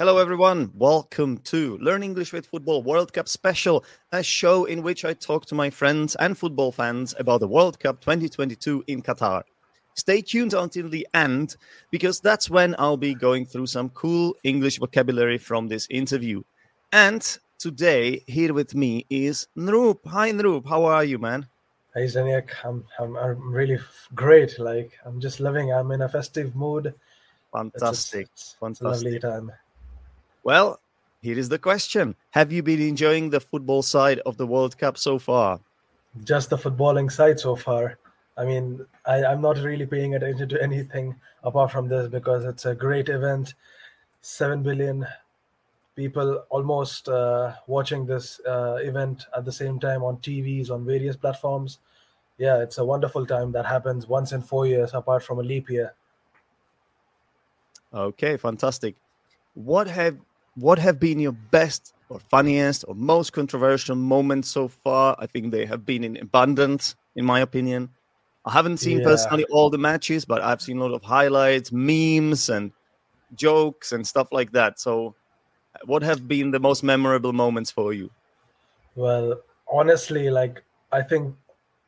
Hello, everyone. Welcome to Learn English with Football World Cup Special, a show in which I talk to my friends and football fans about the World Cup 2022 in Qatar. Stay tuned until the end because that's when I'll be going through some cool English vocabulary from this interview. And today, here with me is Nrup. Hi, Nrup. How are you, man? Hey, Zdenek. I'm, I'm, I'm really great. Like, I'm just living. I'm in a festive mood. Fantastic. It's, it's, Fantastic. It's a lovely time. Well, here is the question Have you been enjoying the football side of the World Cup so far? Just the footballing side so far. I mean, I, I'm not really paying attention to anything apart from this because it's a great event. 7 billion people almost uh, watching this uh, event at the same time on TVs, on various platforms. Yeah, it's a wonderful time that happens once in four years apart from a leap year. Okay, fantastic. What have what have been your best or funniest or most controversial moments so far? I think they have been in abundance, in my opinion. I haven't seen Yeah. personally all the matches, but I've seen a lot of highlights, memes, and jokes and stuff like that. So, what have been the most memorable moments for you? Well, honestly, like I think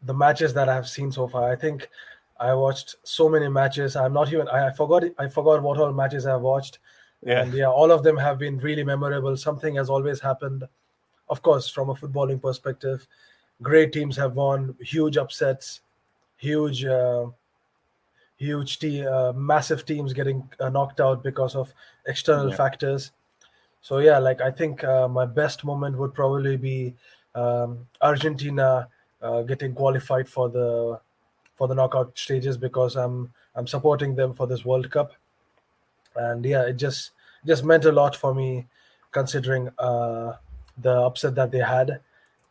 the matches that I have seen so far, I think I watched so many matches. I'm not even I I forgot I forgot what all matches I've watched. And yeah, all of them have been really memorable. Something has always happened. Of course, from a footballing perspective, great teams have won, huge upsets, huge uh, huge te- uh, massive teams getting uh, knocked out because of external Yeah. factors. So yeah, like I think uh, my best moment would probably be um, Argentina uh, getting qualified for the for the knockout stages because I'm I'm supporting them for this World Cup, and yeah, it just just meant a lot for me considering uh, the upset that they had,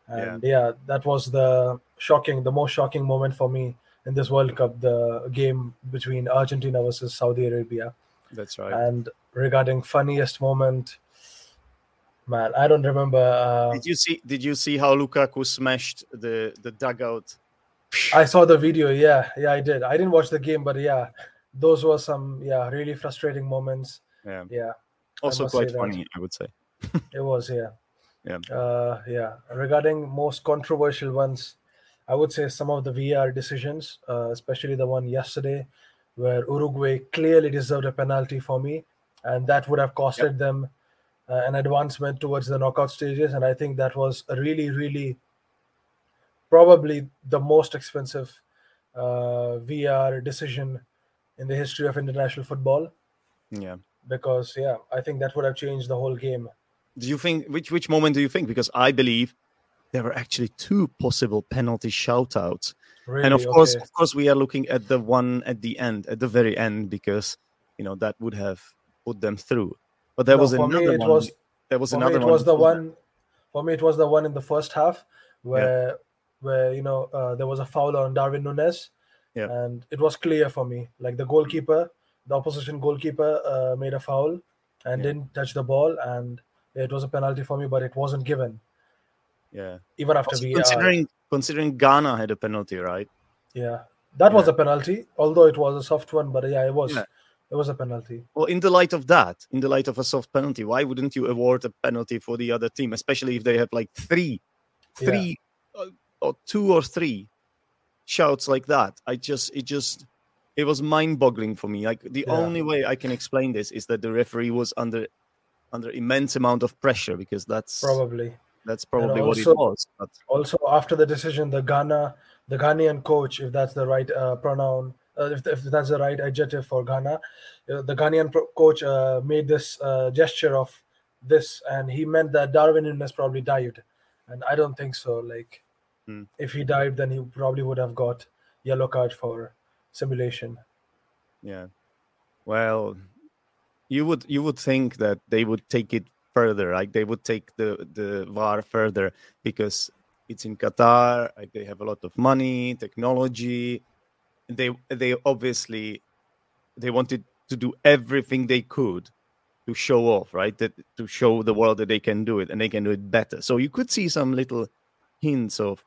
and yeah. that was the shocking, the most shocking moment for me in this World Cup, the game between Argentina versus Saudi Arabia. That's right. And regarding funniest moment, man, I don't remember. Uh, did you see? Did you see how Lukaku smashed the the dugout? I saw the video. Yeah, yeah, I did. I didn't watch the game, but yeah, those were some yeah really frustrating moments. Yeah. Yeah, Also quite say that. funny, I would say. it was. Yeah. Yeah. Uh, yeah. Regarding most controversial ones, I would say some of the VAR decisions, uh, especially the one yesterday, where Uruguay clearly deserved a penalty for me, and that would have costed them uh, an advancement towards the knockout stages. And I think that was a really, really, probably the most expensive uh, VAR decision in the history of international football. Yeah. Because yeah, I think that would have changed the whole game. Do you think which which moment do you think? Because I believe there were actually two possible penalty shoutouts. Really, and of course, of course, we are looking at the one at the end, at the very end, because you know that would have put them through. But there No, was me, another it one. was- there was me, another it was the one. For me, it was the one in the first half where where you know uh, there was a foul on Darwin Núñez, Yeah. and it was clear for me. Like the goalkeeper, the opposition goalkeeper uh, made a foul and Yeah. didn't touch the ball, and it was a penalty for me, but it wasn't given Yeah. even after Also VAR. considering considering Ghana had a penalty, right? Yeah, that was a penalty, although it was a soft one. But yeah, it was Yeah. it was a penalty. Well, in the light of that, in the light of a soft penalty, why wouldn't you award a penalty for the other team, especially if they have like three, Yeah. three, uh, or two or three shouts like that? I just, it just, it was mind-boggling for me. Like the Yeah. only way I can explain this is that the referee was under, under immense amount of pressure because that's Probably. that's probably what it also- was. But also after the decision the ghana the ghanaian coach if that's the right uh, pronoun uh, if, if that's the right adjective for ghana uh, the ghanaian pro- coach uh, made this uh, gesture of this and he meant that darwin Núñez probably died and i don't think so like Hmm. if he died then he probably would have got yellow card for simulation Yeah. Well, you would you would think that they would take it further, like they would take the the VAR further because it's in Qatar, like they have a lot of money, technology. They they obviously they wanted to do everything they could to show off, right? That to show the world that they can do it and they can do it better. So you could see some little hints of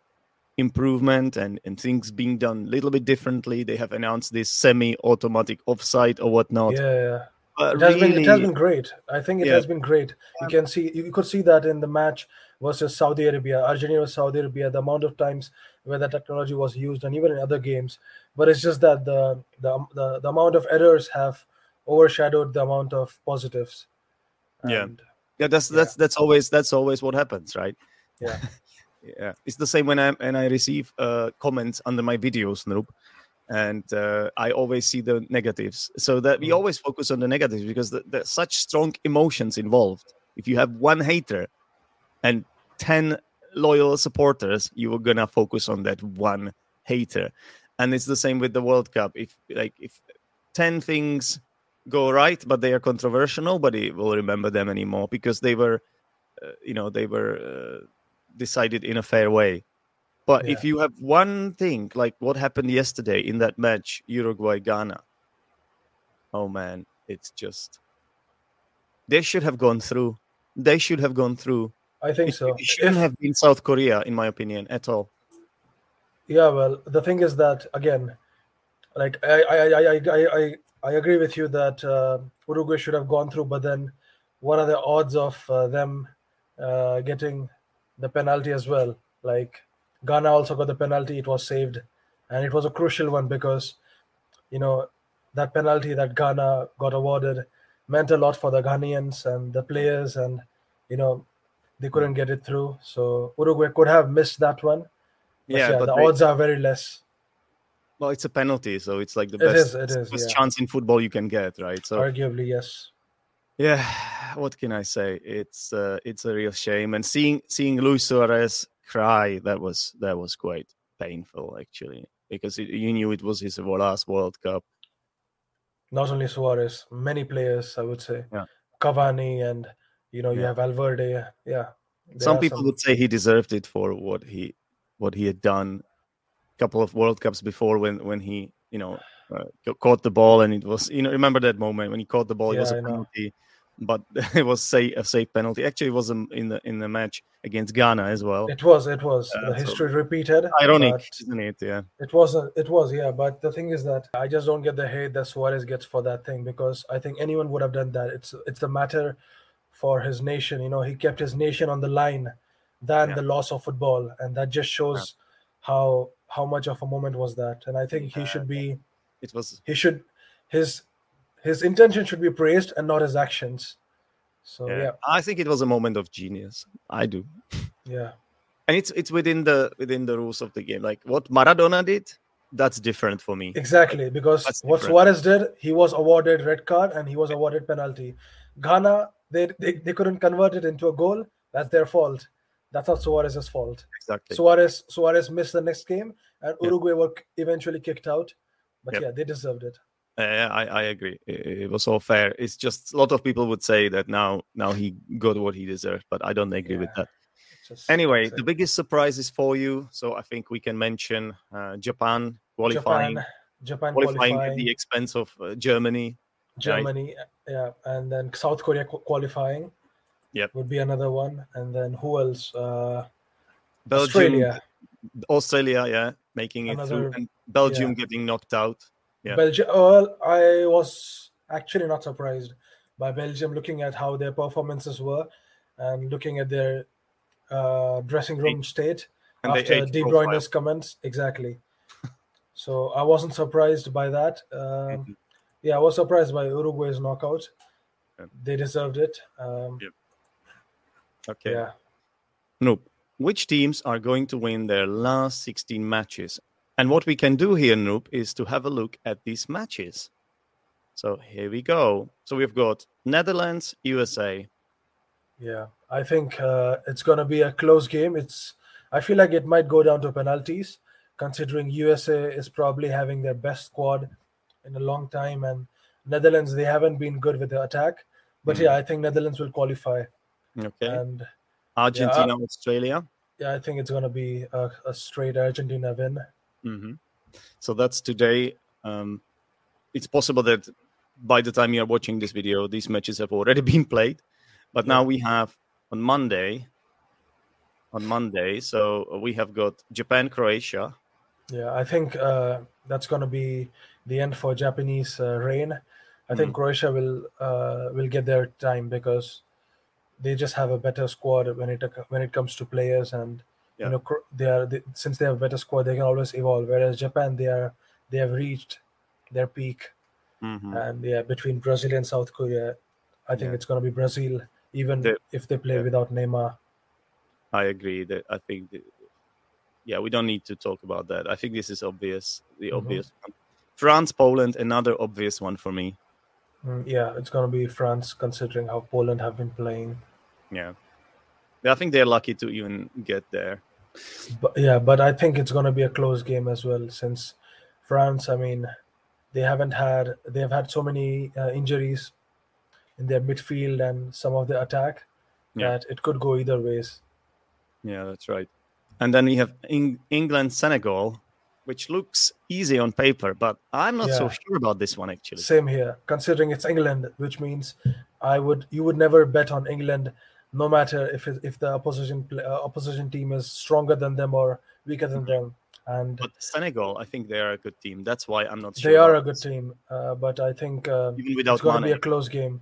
improvement and, and things being done a little bit differently. They have announced this semi-automatic offside or whatnot. yeah, yeah But it has been it has been great. I think it Yeah. has been great. You can see you could see that in the match versus Saudi Arabia, Argentina versus Saudi Arabia, the amount of times where the technology was used, and even in other games. But it's just that the the the, the amount of errors have overshadowed the amount of positives. Yeah. And, yeah, that's Yeah. that's that's always that's always what happens, right? Yeah. yeah, it's the same when I and I receive uh, comments under my videos, Nrup, and uh, I always see the negatives. So that we Mm. always focus on the negatives because th- there's such strong emotions involved. If you have one hater and ten loyal supporters, you are gonna focus on that one hater, and it's the same with the World Cup. If like if ten things go right, but they are controversial, nobody will remember them anymore because they were, uh, you know, they were uh, decided in a fair way. But if you have one thing like what happened yesterday in that match, Uruguay Ghana, oh man, it's just they should have gone through. They should have gone through. I think It, so. it shouldn't If- have been South Korea, in my opinion, at all. Yeah, well, the thing is that again, like I I I I I, I, I agree with you that uh, Uruguay should have gone through, but then what are the odds of uh, them uh, getting the penalty as well? Like Ghana also got the penalty; it was saved, and it was a crucial one because you know that penalty that Ghana got awarded meant a lot for the Ghanaians and the players, and you know they couldn't get it through. So Uruguay could have missed that one. But Yeah, yeah, but the they- odds are very less. well, it's a penalty, so it's like the It best, is, it is, best yeah. chance in football you can get, right? So Arguably, yes. Yeah, what can I say? It's uh, it's a real shame, and seeing seeing Luis Suarez cry that was that was quite painful actually, because it, you knew it was his last World Cup. Not only Suarez, many players, I would say. Yeah. Cavani and you know you Yeah. have Valverde. Yeah. some people would say he deserved it for what he what he had done a couple of World Cups before when when he you know uh, caught the ball and it was you know remember that moment when he caught the ball it was Yeah, a penalty, but it was say a safe penalty. Actually, it was in the in the match against Ghana as well. It was, it was. Uh, the so- history repeated. Ironic, isn't it? Yeah. It was, a, it was, yeah. But the thing is that I just don't get the hate that Suarez gets for that thing because I think anyone would have done that. It's it's the matter for his nation. You know, he kept his nation on the line than Yeah. the loss of football, and that just shows how how much of a moment was that. And I think he Yeah, should be It was he should his his intention should be praised and not his actions. So yeah. yeah, I think it was a moment of genius. I do. yeah, And it's it's within the within the rules of the game. Like what Maradona did, that's different for me. exactly. Because That's what different. Suarez did, he was awarded red card and he was awarded penalty. Ghana, they, they they couldn't convert it into a goal. That's their fault. That's not Suarez's fault. Exactly. Suarez Suarez missed the next game, and Yeah. Uruguay were eventually kicked out. But Yep. yeah, they deserved it. Uh, I, I agree. It, it was all fair. It's just a lot of people would say that now now he got what he deserved, but I don't agree with that. Just Anyway, the biggest surprise is for you. So I think we can mention uh, Japan qualifying, Japan, Japan qualifying, qualifying, at the expense of uh, Germany. Germany, yeah, and then South Korea qu- qualifying. Yep. would be another one, and then who else? Uh, Belgium, Australia, Australia, yeah, making it through, and Belgium yeah. getting knocked out. Yeah. Belgium. Well, I was actually not surprised by Belgium looking at how their performances were and looking at their uh, dressing room state And after age De profile. Bruyne's comments. Exactly. so I wasn't surprised by that. Um, Mhm. Yeah, I was surprised by Uruguay's knockout. Yeah. They deserved it. Um, Yeah. Okay. yeah. Nope. Which teams are going to win their last 16 matches? And what we can do here, Nrup, is to have a look at these matches. So here we go. So we've got Netherlands, USA. Yeah, I think uh, it's going to be a close game. It's I feel like it might go down to penalties, considering USA is probably having their best squad in a long time, and Netherlands they haven't been good with the attack. But Mhm. yeah, I think Netherlands will qualify, Okay. and Argentina, Australia. yeah, I think it's going to be a, a straight Argentina win. Hmm So that's today. Um, it's possible that by the time you are watching this video, these matches have already been played. But now we have on Monday. On Monday, so we have got Japan, Croatia. Yeah, I think uh, that's going to be the end for Japanese uh, reign. I think Mm. Croatia will uh, will get their time because they just have a better squad when it when it comes to players and Yeah. you know they are they, since they have a better squad they can always evolve. Whereas Japan they are they have reached their peak Mhm. and yeah between Brazil and South Korea, I think Yeah. it's going to be Brazil even The- if they play yeah. without Neymar. I agree that I think that, yeah, we don't need to talk about that. I think this is obvious, the Mhm. obvious one. France, Poland, another obvious one for me. Mm, yeah, it's going to be France considering how Poland have been playing. Yeah. Yeah, I think they're lucky to even get there. But yeah, but I think it's going to be a close game as well since France, I mean, they haven't had they have had so many uh, injuries in their midfield and some of the attack Yeah. that it could go either ways. Yeah, that's right. And then we have Eng- England, Senegal, which looks easy on paper, but I'm not so sure about this one actually. Same here, considering it's England, which means I would you would never bet on England, no matter if if the opposition uh, opposition team is stronger than them or weaker than them. And But Senegal, I think they are a good team. That's why I'm not sure. they are a good team, uh, but I think uh, Even without it's going to be a close game.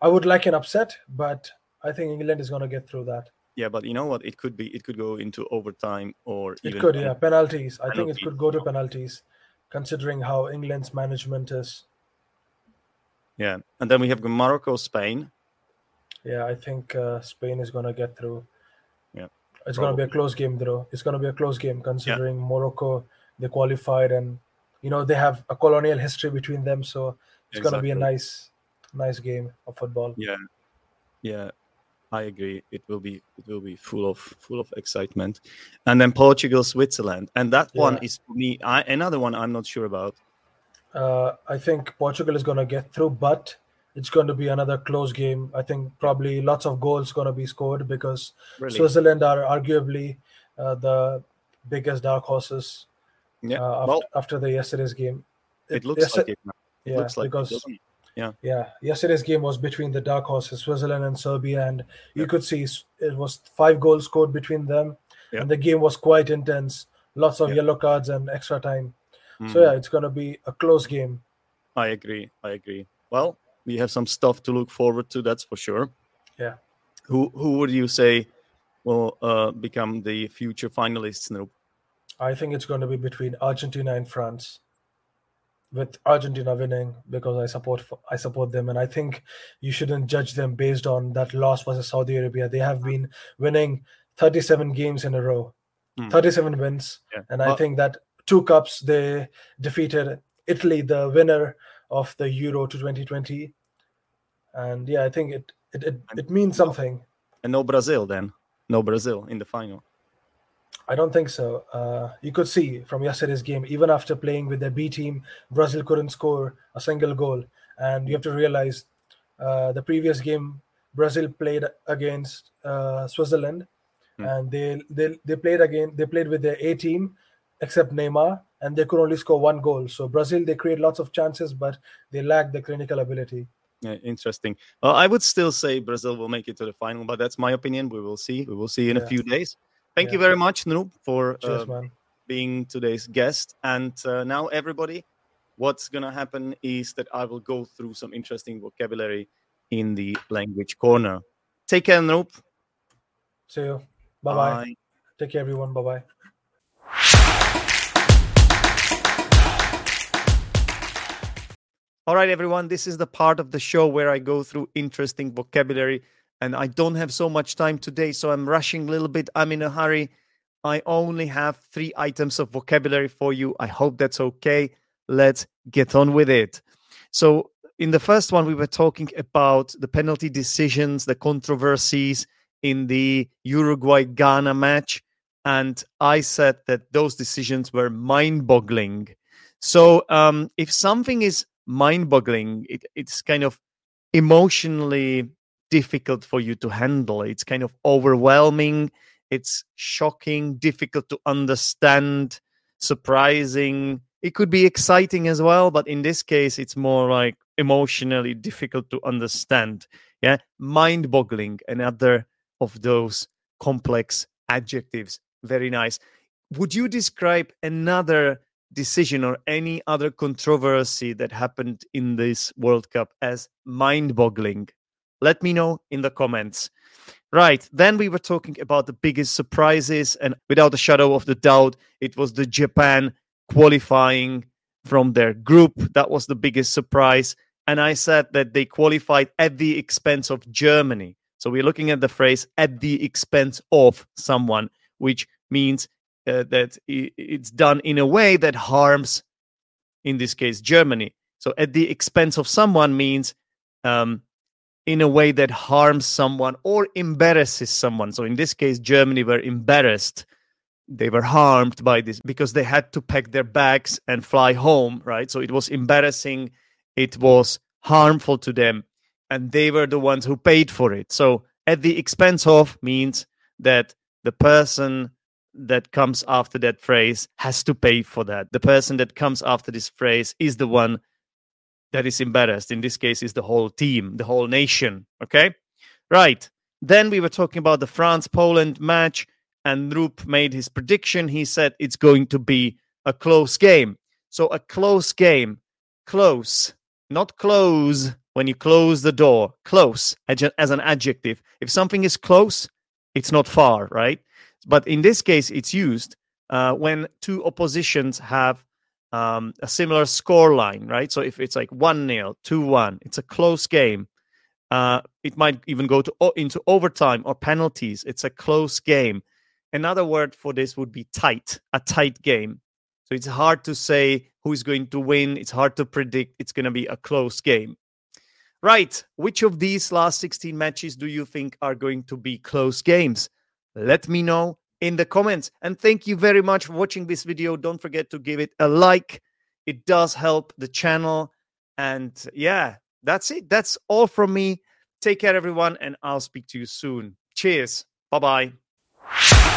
I would like an upset, but I think England is going to get through that. Yeah, but you know what? It could be. It could go into overtime or It could, yeah, penalties. I think it could go to penalties, considering how England's management is. Yeah, and then we have Morocco, Spain. Yeah, I think uh, Spain is going to get through. Yeah, It's going to be a close game, though. It's going to be a close game, considering Morocco they qualified and you know they have a colonial history between them, so it's going to be a nice, nice game of football. Yeah, yeah, I agree. It will be. It will be full of full of excitement. And then Portugal, Switzerland, and that one is for me. I, another one I'm not sure about. Uh, I think Portugal is going to get through, but it's going to be another close game. I think probably lots of goals going to be scored because Really. Switzerland are arguably uh, the biggest dark horses yeah. uh, after, well, after the yesterday's game. it looks yes- like it. It yeah, looks like because it? yeah, yesterday's game was between the dark horses, Switzerland and Serbia, and you could see it was five goals scored between them, Yeah. and the game was quite intense. Lots of Yeah. yellow cards and extra time. So Mhm. yeah, it's going to be a close game. I agree. I agree. Well, we have some stuff to look forward to. That's for sure. Yeah. Who Who would you say will uh, become the future finalists? Nrup. I think it's going to be between Argentina and France, with Argentina winning because I support I support them, and I think you shouldn't judge them based on that loss versus Saudi Arabia. They have been winning 37 games in a row, Hmm. 37 wins, Yeah. and I think that two cups they defeated Italy, the winner of the Euro to 2020, and yeah, I think it it it, it means something. And no Brazil then. No Brazil in the final. I don't think so. Uh, you could see from yesterday's game, even after playing with their B team, Brazil couldn't score a single goal. And you have to realize uh, the previous game, Brazil played against uh, Switzerland, Hmm. and they, they they played again. They played with their A team, except Neymar, and they could only score one goal. So Brazil they create lots of chances, but they lack the clinical ability. Yeah, interesting. Well, I would still say Brazil will make it to the final, but that's my opinion. We will see. We will see in a few days. Thank you very much, Nrup, for Cheers, uh, being today's guest. And uh, now, everybody, what's going to happen is that I will go through some interesting vocabulary in the language corner. Take care, Nrup. See you. Bye bye. Take care, everyone. Bye bye. All right, everyone, this is the part of the show where I go through interesting vocabulary, and I don't have so much time today, so I'm rushing a little bit. I'm in a hurry. I only have three items of vocabulary for you. I hope that's okay. Let's get on with it. So, in the first one, we were talking about the penalty decisions, the controversies in the Uruguay Ghana match. And I said that those decisions were mind boggling. So, um, if something is mind boggling, it, it's kind of emotionally difficult for you to handle. It's kind of overwhelming. It's shocking, difficult to understand, surprising. It could be exciting as well, but in this case, it's more like emotionally difficult to understand. Yeah. Mind boggling, another of those complex adjectives. Very nice. Would you describe another decision or any other controversy that happened in this World Cup as mind boggling? Let me know in the comments. Right. Then we were talking about the biggest surprises, and without a shadow of the doubt, it was the Japan qualifying from their group. That was the biggest surprise. And I said that they qualified at the expense of Germany. So we're looking at the phrase at the expense of someone, which means uh, that it's done in a way that harms, in this case, Germany. So at the expense of someone means um, in a way that harms someone or embarrasses someone. So in this case, Germany were embarrassed. They were harmed by this because they had to pack their bags and fly home, right? So it was embarrassing. It was harmful to them. And they were the ones who paid for it. So at the expense of means that the person that comes after that phrase has to pay for that. The person that comes after this phrase is the one that is embarrassed. In this case, is the whole team, the whole nation. Okay, right. Then we were talking about the France Poland match, and Nrup made his prediction. He said it's going to be a close game. So a close game, close, not close when you close the door, close as an adjective. If something is close, it's not far, right? But in this case, it's used uh, when two oppositions have um, a similar score line, right? So if it's like 1 0, 2 1, it's a close game. Uh, it might even go to into overtime or penalties. It's a close game. Another word for this would be tight, a tight game. So it's hard to say who's going to win. It's hard to predict. It's going to be a close game. Right. Which of these last 16 matches do you think are going to be close games? Let me know in the comments. And thank you very much for watching this video. Don't forget to give it a like. It does help the channel. And yeah, that's it. That's all from me. Take care, everyone, and I'll speak to you soon. Cheers. Bye bye.